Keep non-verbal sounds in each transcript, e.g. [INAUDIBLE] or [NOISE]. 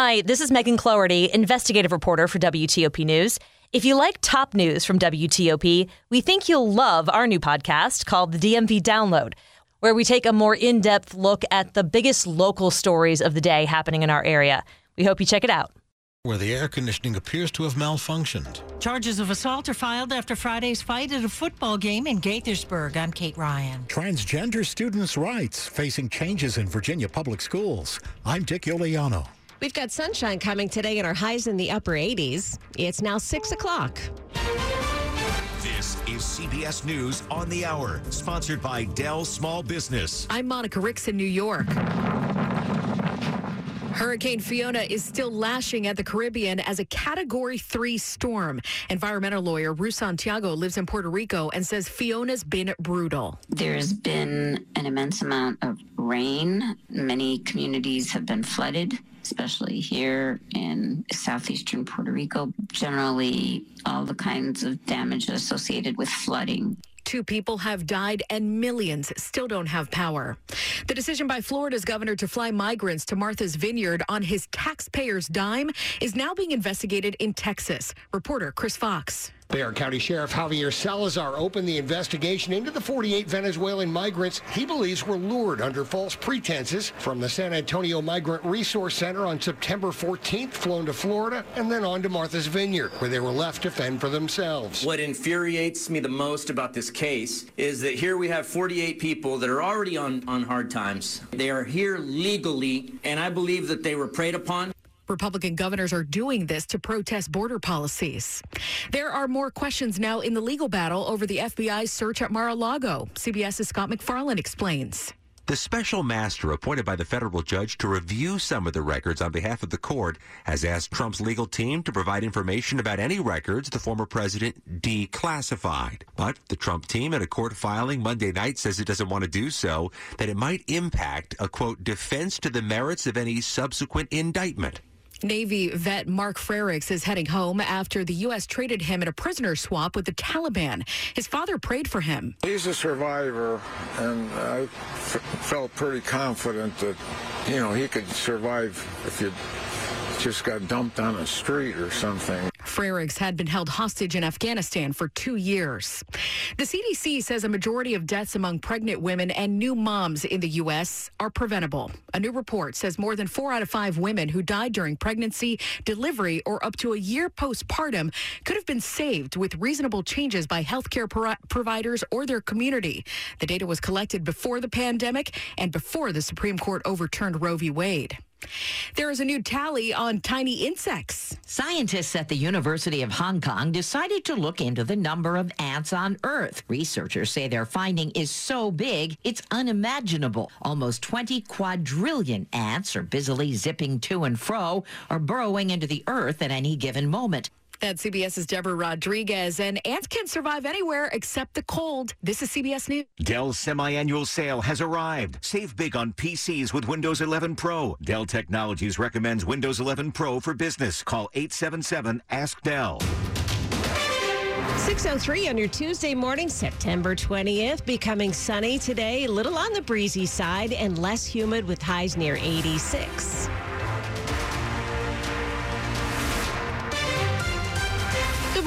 Hi, this is Megan Cloherty, investigative reporter for WTOP News. If you like top news from WTOP, we think you'll love our new podcast called the DMV Download, where we take a more in depth look at the biggest local stories of the day happening in our area. We hope you check it out. Where the air conditioning appears to have malfunctioned. Charges of assault are filed after Friday's fight at a football game in Gaithersburg. I'm Kate Ryan. Transgender students' rights facing changes in Virginia public schools. I'm Dick Uliano. We've got sunshine coming today and our highs in the upper 80s. It's now 6 o'clock. This is CBS News on the Hour, sponsored by Dell Small Business. I'm Monica Ricks in New York. Hurricane Fiona is still lashing at the Caribbean as a Category 3 storm. Environmental lawyer Ruth Santiago lives in Puerto Rico and says Fiona's been brutal. There's been an immense amount of rain. Many communities have been flooded especially here in southeastern Puerto Rico. Generally, all the kinds of damage associated with flooding. Two people have died and millions still don't have power. The decision by Florida's governor to fly migrants to Martha's Vineyard on his taxpayers' dime is now being investigated in Texas. Reporter Chris Fox. Bexar County Sheriff Javier Salazar opened the investigation into the 48 Venezuelan migrants he believes were lured under false pretenses from the San Antonio Migrant Resource Center on September 14th, flown to Florida, and then on to Martha's Vineyard, where they were left to fend for themselves. What infuriates me the most about this case is that here we have 48 people that are already on, on hard times. They are here legally, and I believe that they were preyed upon. Republican governors are doing this to protest border policies. There are more questions now in the legal battle over the FBI's search at Mar a Lago. CBS's Scott MacFarlane explains. The special master appointed by the federal judge to review some of the records on behalf of the court has asked Trump's legal team to provide information about any records the former president declassified. But the Trump team in a court filing Monday night says it doesn't want to do so, that it might impact a quote defense to the merits of any subsequent indictment. Navy vet Mark Frerichs is heading home after the U.S. traded him in a prisoner swap with the Taliban. His father prayed for him. He's a survivor, and I f- felt pretty confident that, you know, he could survive if you just got dumped on a street or something. Frerichs had been held hostage in Afghanistan for two years. The CDC says a majority of deaths among pregnant women and new moms in the U.S. are preventable. A new report says more than four out of five women who died during pregnancy, delivery, or up to a year postpartum could have been saved with reasonable changes by healthcare pro- providers or their community. The data was collected before the pandemic and before the Supreme Court overturned Roe v. Wade. There is a new tally on tiny insects. Scientists at the University of Hong Kong decided to look into the number of ants on Earth. Researchers say their finding is so big, it's unimaginable. Almost 20 quadrillion ants are busily zipping to and fro or burrowing into the Earth at any given moment. That's CBS's Deborah Rodriguez. And ants can survive anywhere except the cold. This is CBS News. Dell's semi-annual sale has arrived. Save big on PCs with Windows 11 Pro. Dell Technologies recommends Windows 11 Pro for business. Call 877-ASK-DELL. 603 on your Tuesday morning, September 20th. Becoming sunny today, a little on the breezy side and less humid with highs near 86.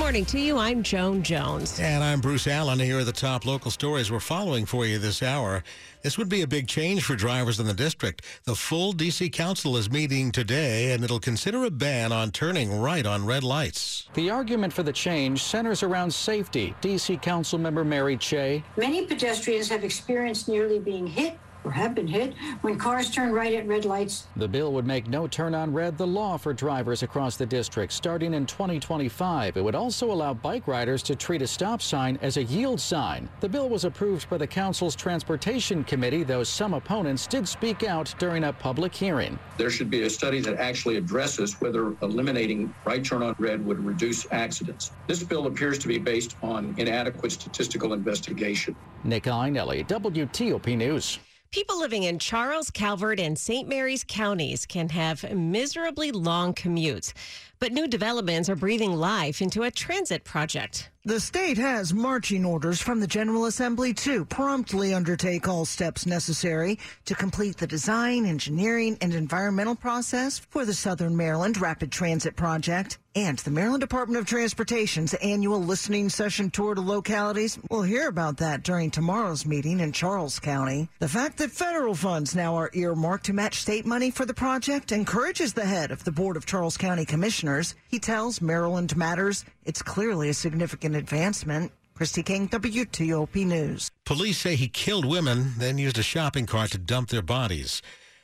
Morning to you. I'm Joan Jones. And I'm Bruce Allen. Here are the top local stories we're following for you this hour. This would be a big change for drivers in the district. The full D.C. Council is meeting today, and it'll consider a ban on turning right on red lights. The argument for the change centers around safety. D.C. Council member Mary Cheh. Many pedestrians have experienced nearly being hit or have been hit when cars turn right at red lights. The bill would make no turn on red the law for drivers across the district starting in 2025. It would also allow bike riders to treat a stop sign as a yield sign. The bill was approved by the council's transportation committee, though some opponents did speak out during a public hearing. There should be a study that actually addresses whether eliminating right turn on red would reduce accidents. This bill appears to be based on inadequate statistical investigation. Nick Iannelli, WTOP News. People living in Charles, Calvert, and St. Mary's counties can have miserably long commutes. But new developments are breathing life into a transit project. The state has marching orders from the General Assembly to promptly undertake all steps necessary to complete the design, engineering, and environmental process for the Southern Maryland Rapid Transit Project and the Maryland Department of Transportation's annual listening session tour to localities. We'll hear about that during tomorrow's meeting in Charles County. The fact that federal funds now are earmarked to match state money for the project encourages the head of the Board of Charles County Commissioners. He tells Maryland Matters it's clearly a significant advancement. Christy King, WTOP News. Police say he killed women, then used a shopping cart to dump their bodies.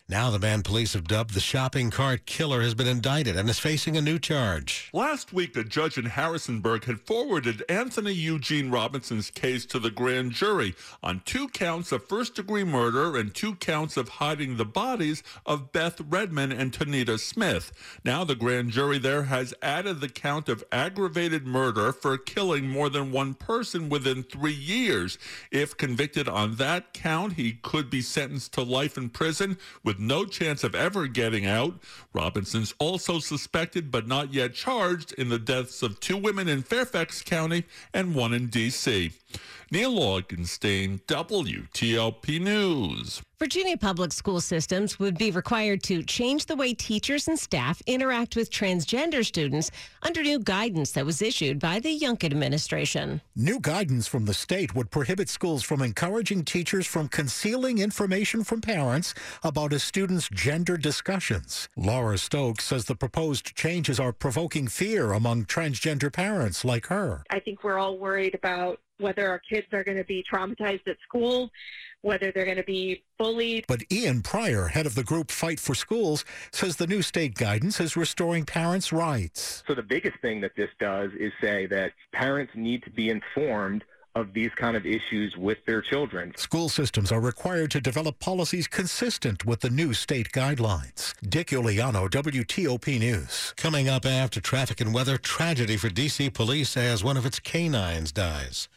Now the man police have dubbed the shopping cart killer has been indicted and is facing a new charge. Last week, a judge in Harrisonburg had forwarded Anthony Eugene Robinson's case to the grand jury on two counts of first-degree murder and two counts of hiding the bodies of Beth Redman and Tanita Smith. Now the grand jury there has added the count of aggravated murder for killing more than one person within three years. If convicted on that count, he could be sentenced to life in prison with no chance of ever getting out. Robinson's also suspected but not yet charged in the deaths of two women in Fairfax County and one in D.C. Neil Augenstein, WTOP News. Virginia public school systems would be required to change the way teachers and staff interact with transgender students under new guidance that was issued by the Youngkin administration. New guidance from the state would prohibit schools from encouraging teachers from concealing information from parents about a student's gender discussions. Laura Stokes says the proposed changes are provoking fear among transgender parents like her. I think we're all worried about whether our kids are going to be traumatized at school, whether they're going to be bullied. But Ian Prior, head of the group Fight for Schools, says the new state guidance is restoring parents' rights. So the biggest thing that this does is say that parents need to be informed of these kind of issues with their children. School systems are required to develop policies consistent with the new state guidelines. Dick Uliano, WTOP News. Coming up after traffic and weather, tragedy for D.C. police as one of its canines dies.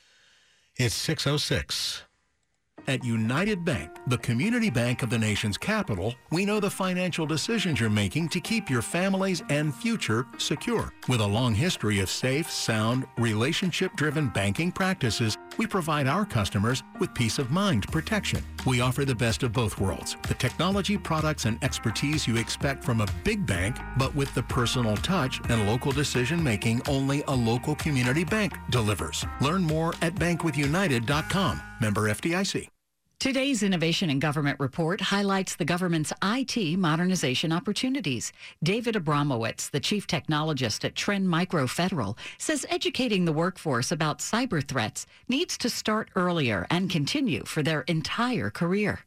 It's 606. At United Bank, the community bank of the nation's capital, we know the financial decisions you're making to keep your families and future secure. With a long history of safe, sound, relationship-driven banking practices, we provide our customers with peace of mind protection. We offer the best of both worlds, the technology, products, and expertise you expect from a big bank, but with the personal touch and local decision-making only a local community bank delivers. Learn more at bankwithunited.com. Member FDIC. Today's Innovation in Government report highlights the government's IT modernization opportunities. David Abramowitz, the chief technologist at Trend Micro Federal, says educating the workforce about cyber threats needs to start earlier and continue for their entire career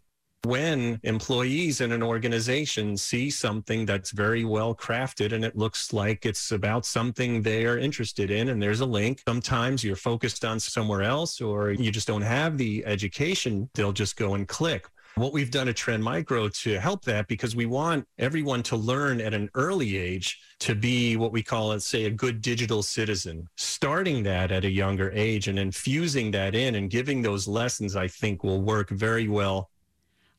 when employees in an organization see something that's very well crafted and it looks like it's about something they're interested in and there's a link sometimes you're focused on somewhere else or you just don't have the education they'll just go and click what we've done at Trend Micro to help that because we want everyone to learn at an early age to be what we call, let's say, a good digital citizen. Starting that at a younger age and infusing that in and giving those lessons, I think will work very well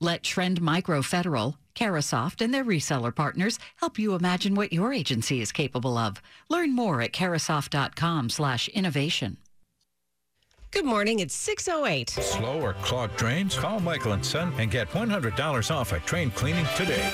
let Trend Micro Federal, Carahsoft, and their reseller partners help you imagine what your agency is capable of. Learn more at carahsoft.com slash innovation. Good morning. It's 608. Slow or clogged drains? Call Michael & Son and get $100 off a train cleaning today.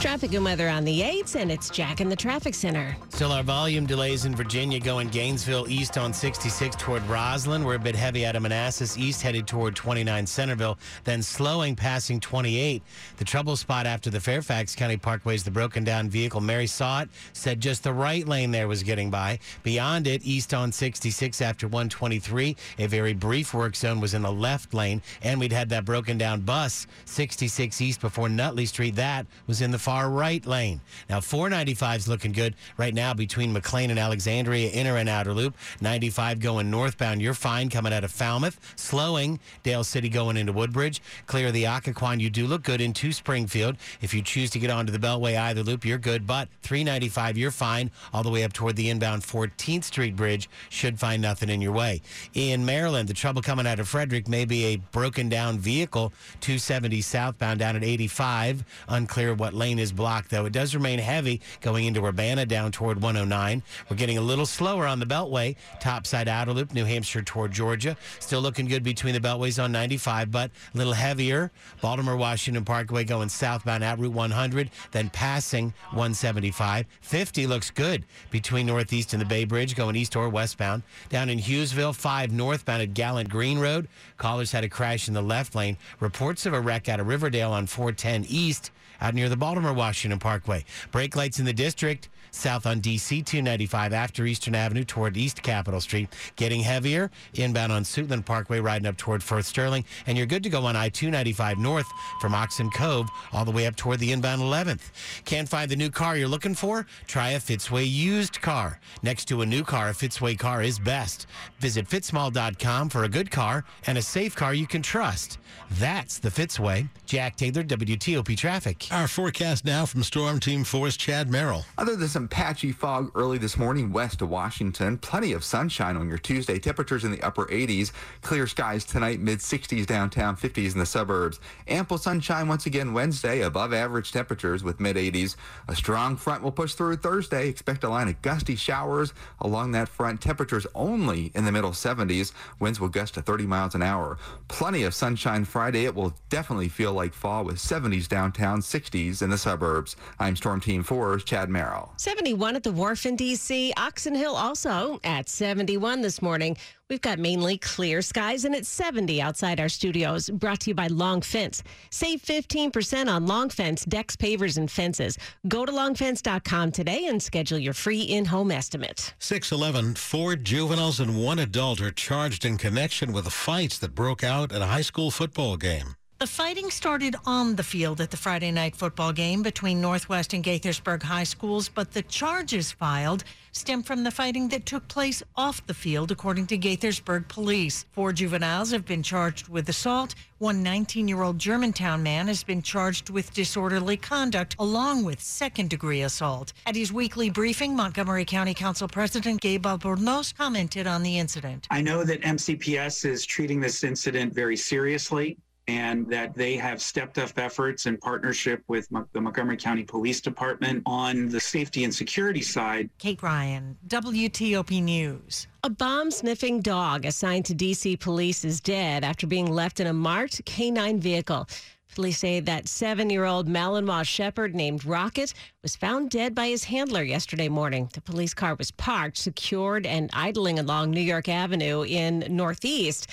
Traffic and weather on the 8s, and it's Jack in the traffic center. Still our volume delays in Virginia going Gainesville east on 66 toward Rosslyn. We're a bit heavy out of Manassas east headed toward 29 Centreville, then slowing passing 28. The trouble spot after the Fairfax County Parkway is the broken down vehicle. Mary saw it, said just the right lane there was getting by. Beyond it, east on 66 after 123, a very brief work zone was in the left lane, and we'd had that broken down bus 66 east before Nutley Street. That was in the far right lane. Now 495 is looking good right now between McLean and Alexandria, inner and outer loop. 95 going northbound. You're fine coming out of Falmouth. Slowing Dale City going into Woodbridge. Clear the Occoquan. You do look good into Springfield. If you choose to get onto the Beltway either loop, you're good. But 395, you're fine all the way up toward the inbound 14th Street Bridge. Should find nothing in your way. In Maryland, the trouble coming out of Frederick may be a broken down vehicle. 270 southbound down at 85. Unclear what lane 15 is blocked, though. It does remain heavy going into Urbana down toward 109. We're getting a little slower on the Beltway, topside outer loop, New Hampshire toward Georgia. Still looking good between the Beltways on 95, but a little heavier. Baltimore Washington Parkway going southbound at Route 100, then passing 175. 50 looks good between Northeast and the Bay Bridge going east or westbound. Down in Hughesville, 5 northbound at Gallant Green Road. Callers had a crash in the left lane. Reports of a wreck out of Riverdale on 410 East out near the Baltimore Washington Parkway. Brake lights in the district south on DC 295 after Eastern Avenue toward East Capitol Street. Getting heavier inbound on Suitland Parkway, riding up toward Firth Sterling. And you're good to go on I 295 north from Oxon Cove all the way up toward the inbound 11th. Can't find the new car you're looking for? Try a Fitzway used car. Next to a new car, a Fitzway car is best. Visit fitzmall.com for a good car and a safe car you can trust. That's the Fitzway. Jack Taylor, WTOP Traffic. Our forecast now from Storm Team 4's Chad Merrill. Other than some patchy fog early this morning west of Washington, plenty of sunshine on your Tuesday. Temperatures in the upper 80s. Clear skies tonight, mid 60s downtown, 50s in the suburbs. Ample sunshine once again Wednesday, above average temperatures with mid 80s. A strong front will push through Thursday. Expect a line of gusty showers along that front. Temperatures only in the middle 70s. Winds will gust to 30 miles an hour. Plenty of sunshine Friday. It will definitely feel like fall with 70s downtown, 60s in the suburbs. I'm Storm Team 4's Chad Merrill. 71 at the wharf in D.C. Oxon Hill also at 71 this morning. We've got mainly clear skies and it's 70 outside our studios. Brought to you by Long Fence. Save 15% on Long Fence decks, pavers, and fences. Go to longfence.com today and schedule your free in home estimate. 611, four juveniles and one adult are charged in connection with the fights that broke out at a high school football game. The fighting started on the field at the Friday night football game between Northwest and Gaithersburg High Schools, but the charges filed stem from the fighting that took place off the field, according to Gaithersburg police. Four juveniles have been charged with assault. One 19 year old Germantown man has been charged with disorderly conduct, along with second degree assault. At his weekly briefing, Montgomery County Council President Gabe Albornoz commented on the incident. I know that MCPS is treating this incident very seriously and that they have stepped up efforts in partnership with the Montgomery County Police Department on the safety and security side. Kate Ryan, WTOP News. A bomb sniffing dog assigned to DC police is dead after being left in a marked canine vehicle. Police say that seven year old Malinois Shepherd named Rocket was found dead by his handler yesterday morning. The police car was parked, secured, and idling along New York Avenue in Northeast.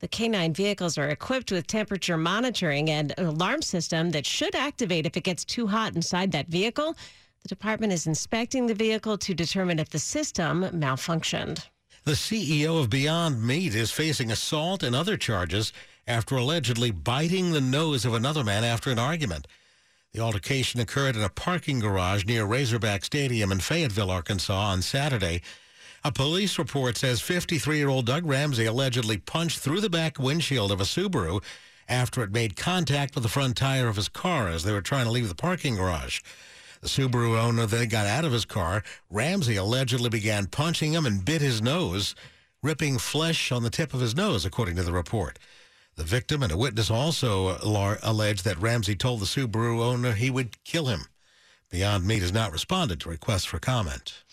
The canine vehicles are equipped with temperature monitoring and an alarm system that should activate if it gets too hot inside that vehicle. The department is inspecting the vehicle to determine if the system malfunctioned. The CEO of Beyond Meat is facing assault and other charges after allegedly biting the nose of another man after an argument. The altercation occurred in a parking garage near Razorback Stadium in Fayetteville, Arkansas on Saturday. A police report says 53 year old Doug Ramsey allegedly punched through the back windshield of a Subaru after it made contact with the front tire of his car as they were trying to leave the parking garage. The Subaru owner then got out of his car. Ramsey allegedly began punching him and bit his nose, ripping flesh on the tip of his nose, according to the report. The victim and a witness also alleged that Ramsey told the Subaru owner he would kill him. Beyond Meat has not responded to requests for comment.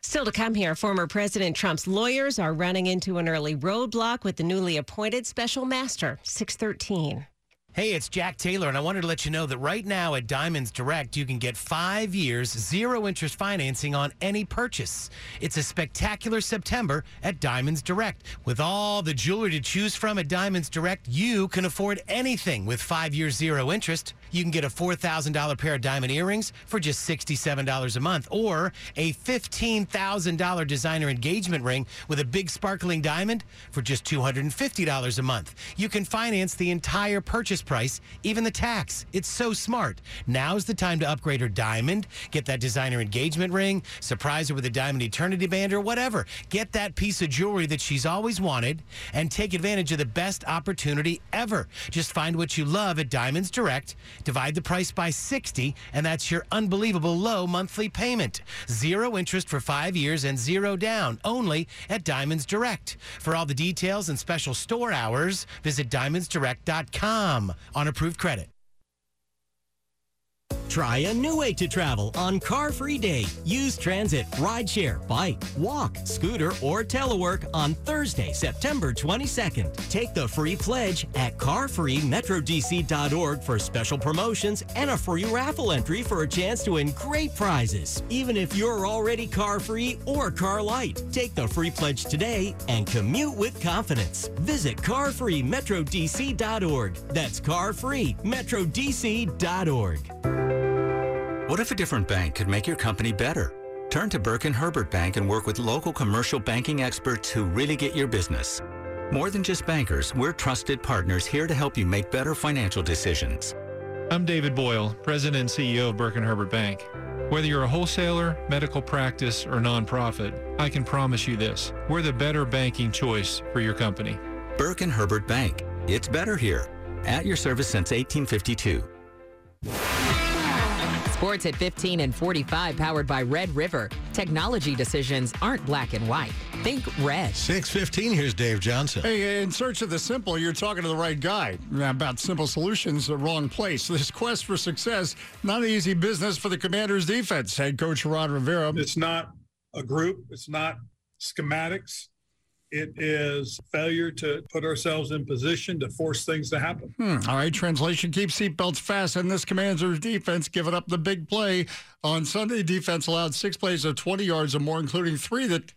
Still to come here, former President Trump's lawyers are running into an early roadblock with the newly appointed special master, 613. Hey, it's Jack Taylor, and I wanted to let you know that right now at Diamonds Direct, you can get five years, zero interest financing on any purchase. It's a spectacular September at Diamonds Direct. With all the jewelry to choose from at Diamonds Direct, you can afford anything with five years, zero interest. You can get a $4,000 pair of diamond earrings for just $67 a month, or a $15,000 designer engagement ring with a big sparkling diamond for just $250 a month. You can finance the entire purchase price, even the tax. It's so smart. Now's the time to upgrade her diamond, get that designer engagement ring, surprise her with a diamond eternity band or whatever. Get that piece of jewelry that she's always wanted and take advantage of the best opportunity ever. Just find what you love at Diamonds Direct, divide the price by 60, and that's your unbelievable low monthly payment. Zero interest for five years and zero down only at Diamonds Direct. For all the details and special store hours, visit diamondsdirect.com on approved credit. Try a new way to travel on Car Free Day. Use transit, rideshare, bike, walk, scooter, or telework on Thursday, September 22nd. Take the free pledge at carfreemetrodc.org for special promotions and a free raffle entry for a chance to win great prizes. Even if you're already car free or car light, take the free pledge today and commute with confidence. Visit carfreemetrodc.org. That's carfreemetrodc.org. What if a different bank could make your company better? Turn to Burke and Herbert Bank and work with local commercial banking experts who really get your business. More than just bankers, we're trusted partners here to help you make better financial decisions. I'm David Boyle, President and CEO of Burke and Herbert Bank. Whether you're a wholesaler, medical practice, or nonprofit, I can promise you this. We're the better banking choice for your company. Burke and Herbert Bank. It's better here. At your service since 1852. Sports at 15 and 45 powered by Red River. Technology decisions aren't black and white. Think red. 615, here's Dave Johnson. Hey, in search of the simple, you're talking to the right guy. About simple solutions, the wrong place. This quest for success, not an easy business for the Commanders defense. Head coach Ron Rivera. It's not a group. It's not schematics. It is failure to put ourselves in position to force things to happen. Hmm. All right, translation keep seatbelts fast, and this Commanders defense giving up the big play. On Sunday, defense allowed six plays of 20 yards or more, including three that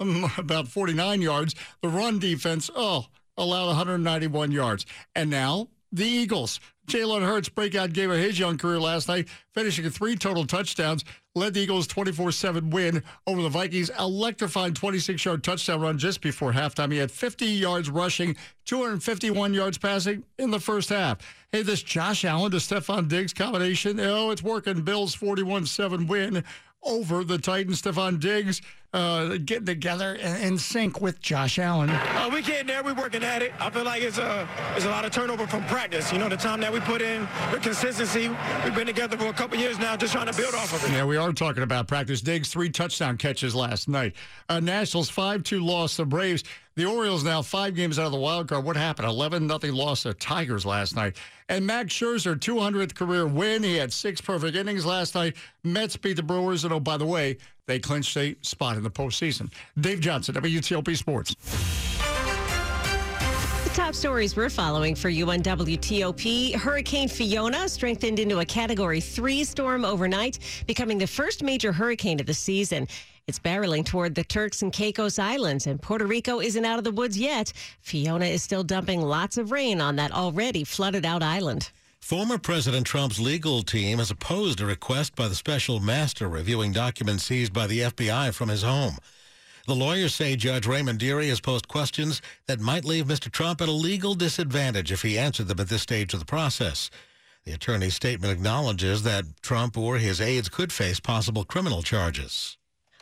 [LAUGHS] about 49 yards. The run defense, oh, allowed 191 yards. And now the Eagles. Jalen Hurts breakout game of his young career last night, finishing three total touchdowns, led the Eagles 24-7 win over the Vikings. Electrifying 26-yard touchdown run just before halftime. He had 50 yards rushing, 251 yards passing in the first half. Hey, this Josh Allen to Stefon Diggs combination, oh, it's working. Bills 41-7 win over the Titans. Stefon Diggs uh, getting together in sync with Josh Allen. Uh, we getting there. We're working at it. I feel like it's a, it's a lot of turnover from practice. You know, the time that we put in, the consistency. We've been together for a couple years now, just trying to build off of it. Yeah, we are talking about practice. Diggs, three touchdown catches last night. Uh, Nationals 5-2 loss to Braves. The Orioles now five games out of the wild card. What happened? 11 nothing loss to Tigers last night. And Max Scherzer, 200th career win. He had six perfect innings last night. Mets beat the Brewers. And oh, by the way, they clinched a spot in the postseason. Dave Johnson, WTOP Sports. The top stories we're following for you on WTOP. Hurricane Fiona strengthened into a Category 3 storm overnight, becoming the first major hurricane of the season. It's barreling toward the Turks and Caicos Islands, and Puerto Rico isn't out of the woods yet. Fiona is still dumping lots of rain on that already flooded out island. Former President Trump's legal team has opposed a request by the special master reviewing documents seized by the FBI from his home. The lawyers say Judge Raymond Dearie has posed questions that might leave Mr. Trump at a legal disadvantage if he answered them at this stage of the process. The attorney's statement acknowledges that Trump or his aides could face possible criminal charges.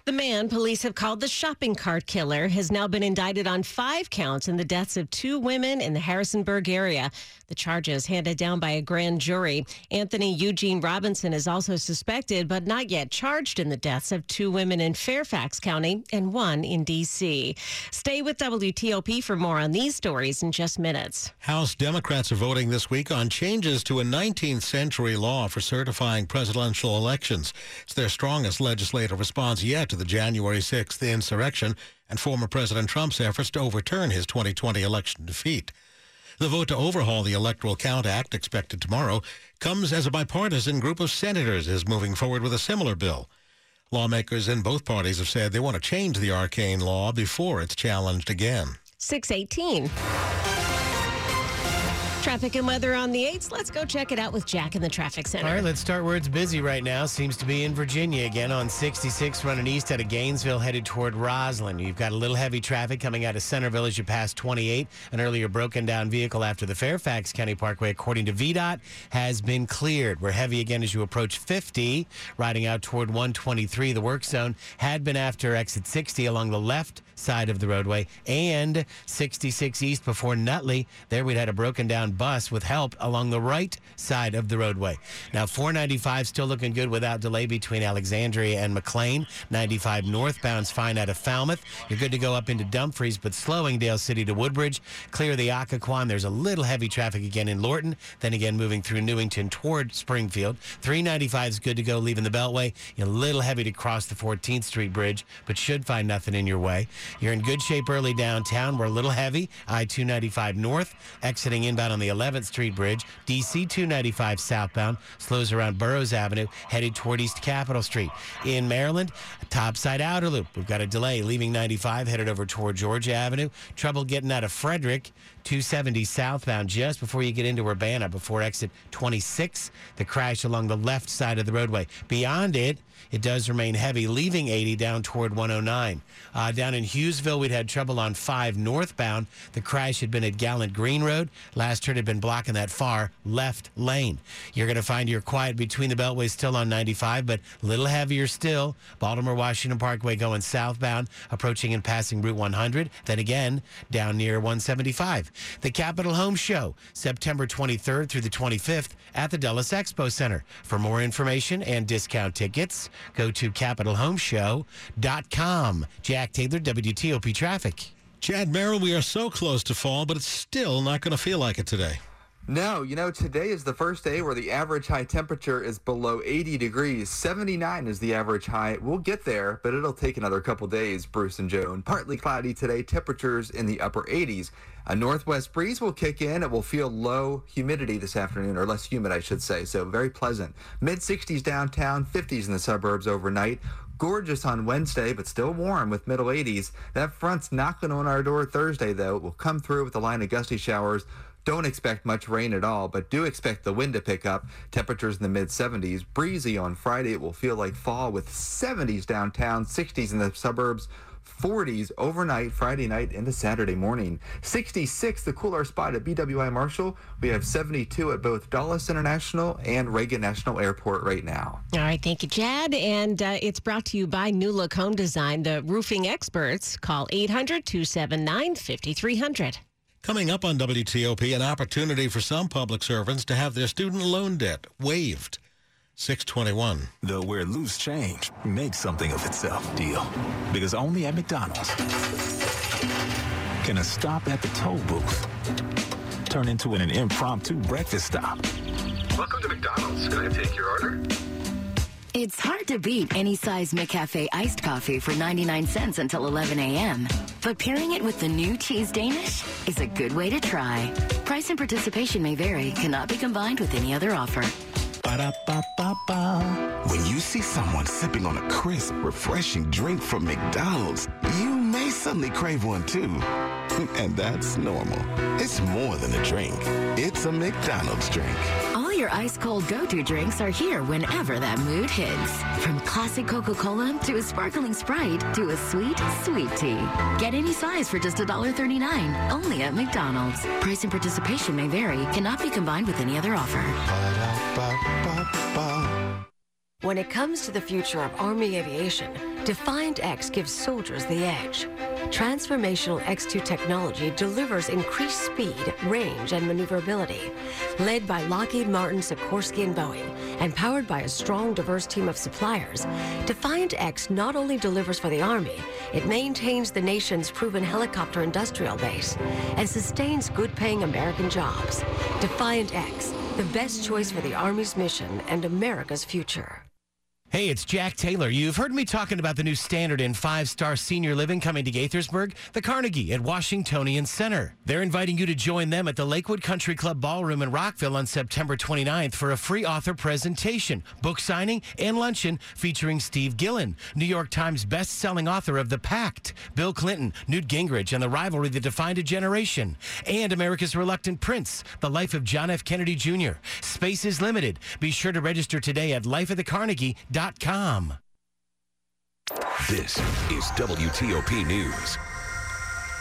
The man police have called the shopping cart killer has now been indicted on five counts in the deaths of two women in the Harrisonburg area. The charges handed down by a grand jury. Anthony Eugene Robinson is also suspected but not yet charged in the deaths of two women in Fairfax County and one in D.C. Stay with WTOP for more on these stories in just minutes. House Democrats are voting this week on changes to a 19th century law for certifying presidential elections. It's their strongest legislative response yet to the January 6th insurrection and former President Trump's efforts to overturn his 2020 election defeat. The vote to overhaul the Electoral Count Act, expected tomorrow, comes as a bipartisan group of senators is moving forward with a similar bill. Lawmakers in both parties have said they want to change the arcane law before it's challenged again. 618. Traffic and weather on the 8s. Let's go check it out with Jack in the traffic center. All right, let's start where it's busy right now. Seems to be in Virginia again on 66 running east out of Gainesville headed toward Rosslyn. You've got a little heavy traffic coming out of Centreville as you pass 28. An earlier broken down vehicle after the Fairfax County Parkway, according to VDOT, has been cleared. We're heavy again as you approach 50, riding out toward 123. The work zone had been after exit 60 along the left side of the roadway and 66 east before Nutley. There we'd had a broken down bus with help along the right side of the roadway. Now, 495 still looking good without delay between Alexandria and McLean. 95 northbound's fine out of Falmouth. You're good to go up into Dumfries, but slowing Dale City to Woodbridge. Clear the Occoquan. There's a little heavy traffic again in Lorton. Then again, moving through Newington toward Springfield. 395 is good to go leaving the Beltway. You're a little heavy to cross the 14th Street Bridge, but should find nothing in your way. You're in good shape early downtown. We're a little heavy. I 295 north, exiting inbound on the 11th Street Bridge. DC 295 southbound slows around Burroughs Avenue, headed toward East Capitol Street. In Maryland, topside outer loop. We've got a delay leaving 95, headed over toward Georgia Avenue. Trouble getting out of Frederick. 270 southbound just before you get into Urbana, before exit 26. The crash along the left side of the roadway. Beyond it, it does remain heavy, leaving 80 down toward 109. Uh, down in Hughesville, we'd had trouble on 5 northbound. The crash had been at Gallant Green Road. Last heard had been blocking that far left lane. You're going to find you're quiet between the beltways still on 95, but a little heavier still. Baltimore Washington Parkway going southbound, approaching and passing Route 100. Then again, down near 175. The Capitol Home Show, September 23rd through the 25th at the Dulles Expo Center. For more information and discount tickets, go to capitolhomeshow.com. Jack Taylor, WTOP Traffic. Chad Merrill, we are so close to fall, but it's still not going to feel like it today. No, you know, today is the first day where the average high temperature is below 80 degrees. 79 is the average high. We'll get there, but it'll take another couple days, Bruce and Joan. Partly cloudy today, temperatures in the upper 80s. A northwest breeze will kick in. It will feel low humidity this afternoon, or less humid, I should say. So very pleasant. Mid 60s downtown, 50s in the suburbs overnight. Gorgeous on Wednesday, but still warm with middle 80s. That front's knocking on our door Thursday, though. It will come through with a line of gusty showers. Don't expect much rain at all, but do expect the wind to pick up. Temperatures in the mid 70s. Breezy on Friday. It will feel like fall with 70s downtown, 60s in the suburbs. 40s overnight Friday night into Saturday morning. 66 the cooler spot at BWI Marshall. We have 72 at both Dulles International and Reagan National Airport right now. All right, thank you, Chad. And uh, it's brought to you by New Look Home Design, the roofing experts. Call 800 279 5300. Coming up on WTOP, an opportunity for some public servants to have their student loan debt waived. 621. The where loose change makes something of itself deal. Because only at McDonald's can a stop at the toll booth turn into an impromptu breakfast stop. Welcome to McDonald's. Can I take your order? It's hard to beat any size McCafe iced coffee for 99 cents until 11 a.m. But pairing it with the new cheese Danish is a good way to try. Price and participation may vary, cannot be combined with any other offer. Ba-da-ba-ba-ba. When you see someone sipping on a crisp, refreshing drink from McDonald's, you may suddenly crave one too. [LAUGHS] And that's normal. It's more than a drink. It's a McDonald's drink. Your ice cold go to drinks are here whenever that mood hits. From classic Coca Cola to a sparkling Sprite to a sweet, sweet tea. Get any size for just $1.39 only at McDonald's. Price and participation may vary, cannot be combined with any other offer. When it comes to the future of Army aviation, Defiant X gives soldiers the edge. Transformational X2 technology delivers increased speed, range, and maneuverability. Led by Lockheed Martin, Sikorsky, and Boeing, and powered by a strong, diverse team of suppliers, Defiant X not only delivers for the Army, it maintains the nation's proven helicopter industrial base and sustains good-paying American jobs. Defiant X, the best choice for the Army's mission and America's future. Hey, it's Jack Taylor. You've heard me talking about the new standard in five star senior living coming to Gaithersburg, the Carnegie at Washingtonian Center. They're inviting you to join them at the Lakewood Country Club Ballroom in Rockville on September 29th for a free author presentation, book signing, and luncheon featuring Steve Gillon, New York Times best-selling author of The Pact, Bill Clinton, Newt Gingrich, and the rivalry that defined a generation, and America's Reluctant Prince, The Life of John F. Kennedy Jr. Space is limited. Be sure to register today at This is WTOP News.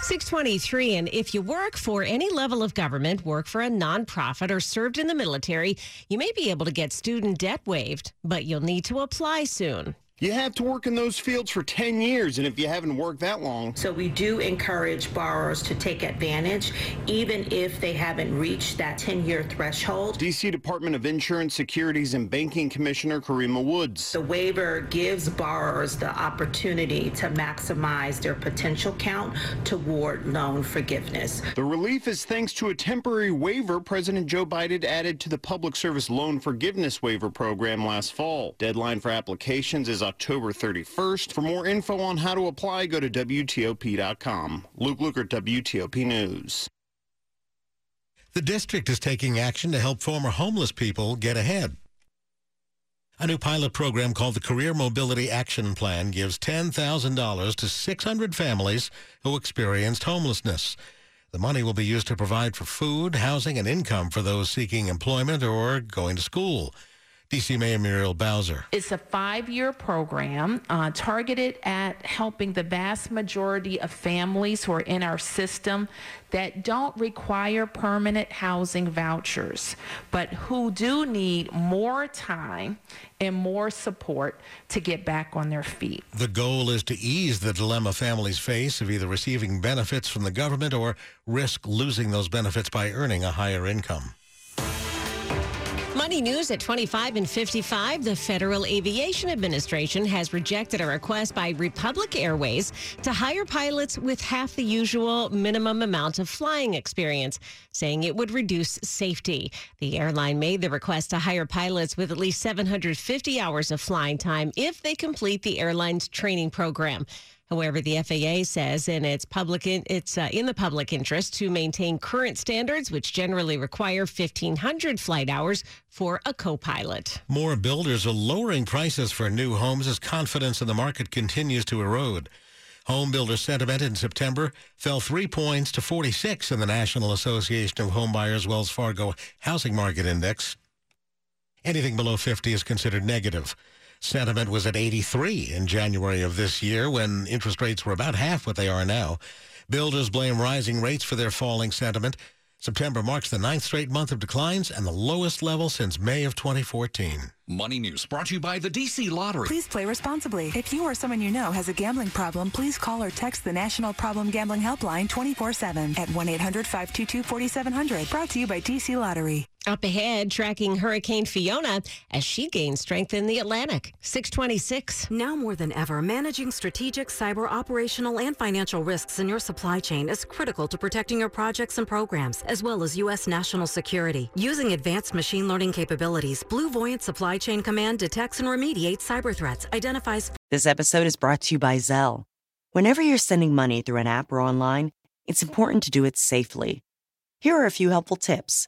623. And if you work for any level of government, work for a nonprofit, or served in the military, you may be able to get student debt waived, but you'll need to apply soon. You have to work in those fields for 10 years, and if you haven't worked that long. So we do encourage borrowers to take advantage, even if they haven't reached that 10 year threshold. DC Department of Insurance, Securities, and Banking Commissioner Karima Woods. The waiver gives borrowers the opportunity to maximize their potential count toward loan forgiveness. The relief is thanks to a temporary waiver President Joe Biden added to the Public Service Loan Forgiveness Waiver Program last fall. Deadline for applications is October 31st. For more info on how to apply, go to WTOP.com. Luke Lukert, WTOP News. The district is taking action to help former homeless people get ahead. A new pilot program called the Career Mobility Action Plan gives $10,000 to 600 families who experienced homelessness. The money will be used to provide for food, housing, and income for those seeking employment or going to school. DC Mayor Muriel Bowser. It's a five-year program uh, targeted at helping the vast majority of families who are in our system that don't require permanent housing vouchers, but who do need more time and more support to get back on their feet. The goal is to ease the dilemma families face of either receiving benefits from the government or risk losing those benefits by earning a higher income. Money news at 25 and 55. The Federal Aviation Administration has rejected a request by Republic Airways to hire pilots with half the usual minimum amount of flying experience, saying it would reduce safety. The airline made the request to hire pilots with at least 750 hours of flying time if they complete the airline's training program. However, the FAA says in its public in, it's uh, in the public interest to maintain current standards, which generally require 1,500 flight hours for a co-pilot. More builders are lowering prices for new homes as confidence in the market continues to erode. Home builder sentiment in September fell three points to 46 in the National Association of Home Buyers Wells Fargo Housing Market Index. Anything below 50 is considered negative. Sentiment was at 83 in January of this year when interest rates were about half what they are now. Builders blame rising rates for their falling sentiment. September marks the ninth straight month of declines and the lowest level since May of 2014. Money News brought to you by the DC Lottery. Please play responsibly. If you or someone you know has a gambling problem, please call or text the National Problem Gambling Helpline 24 7 at 1 800 522 4700. Brought to you by DC Lottery. Up ahead, tracking Hurricane Fiona as she gains strength in the Atlantic. 626. Now more than ever, managing strategic, cyber, operational, and financial risks in your supply chain is critical to protecting your projects and programs, as well as U.S. national security. Using advanced machine learning capabilities, BlueVoyant Supply Chain Command detects and remediates cyber threats, identifies. This episode is brought to you by Zelle. Whenever you're sending money through an app or online, it's important to do it safely. Here are a few helpful tips.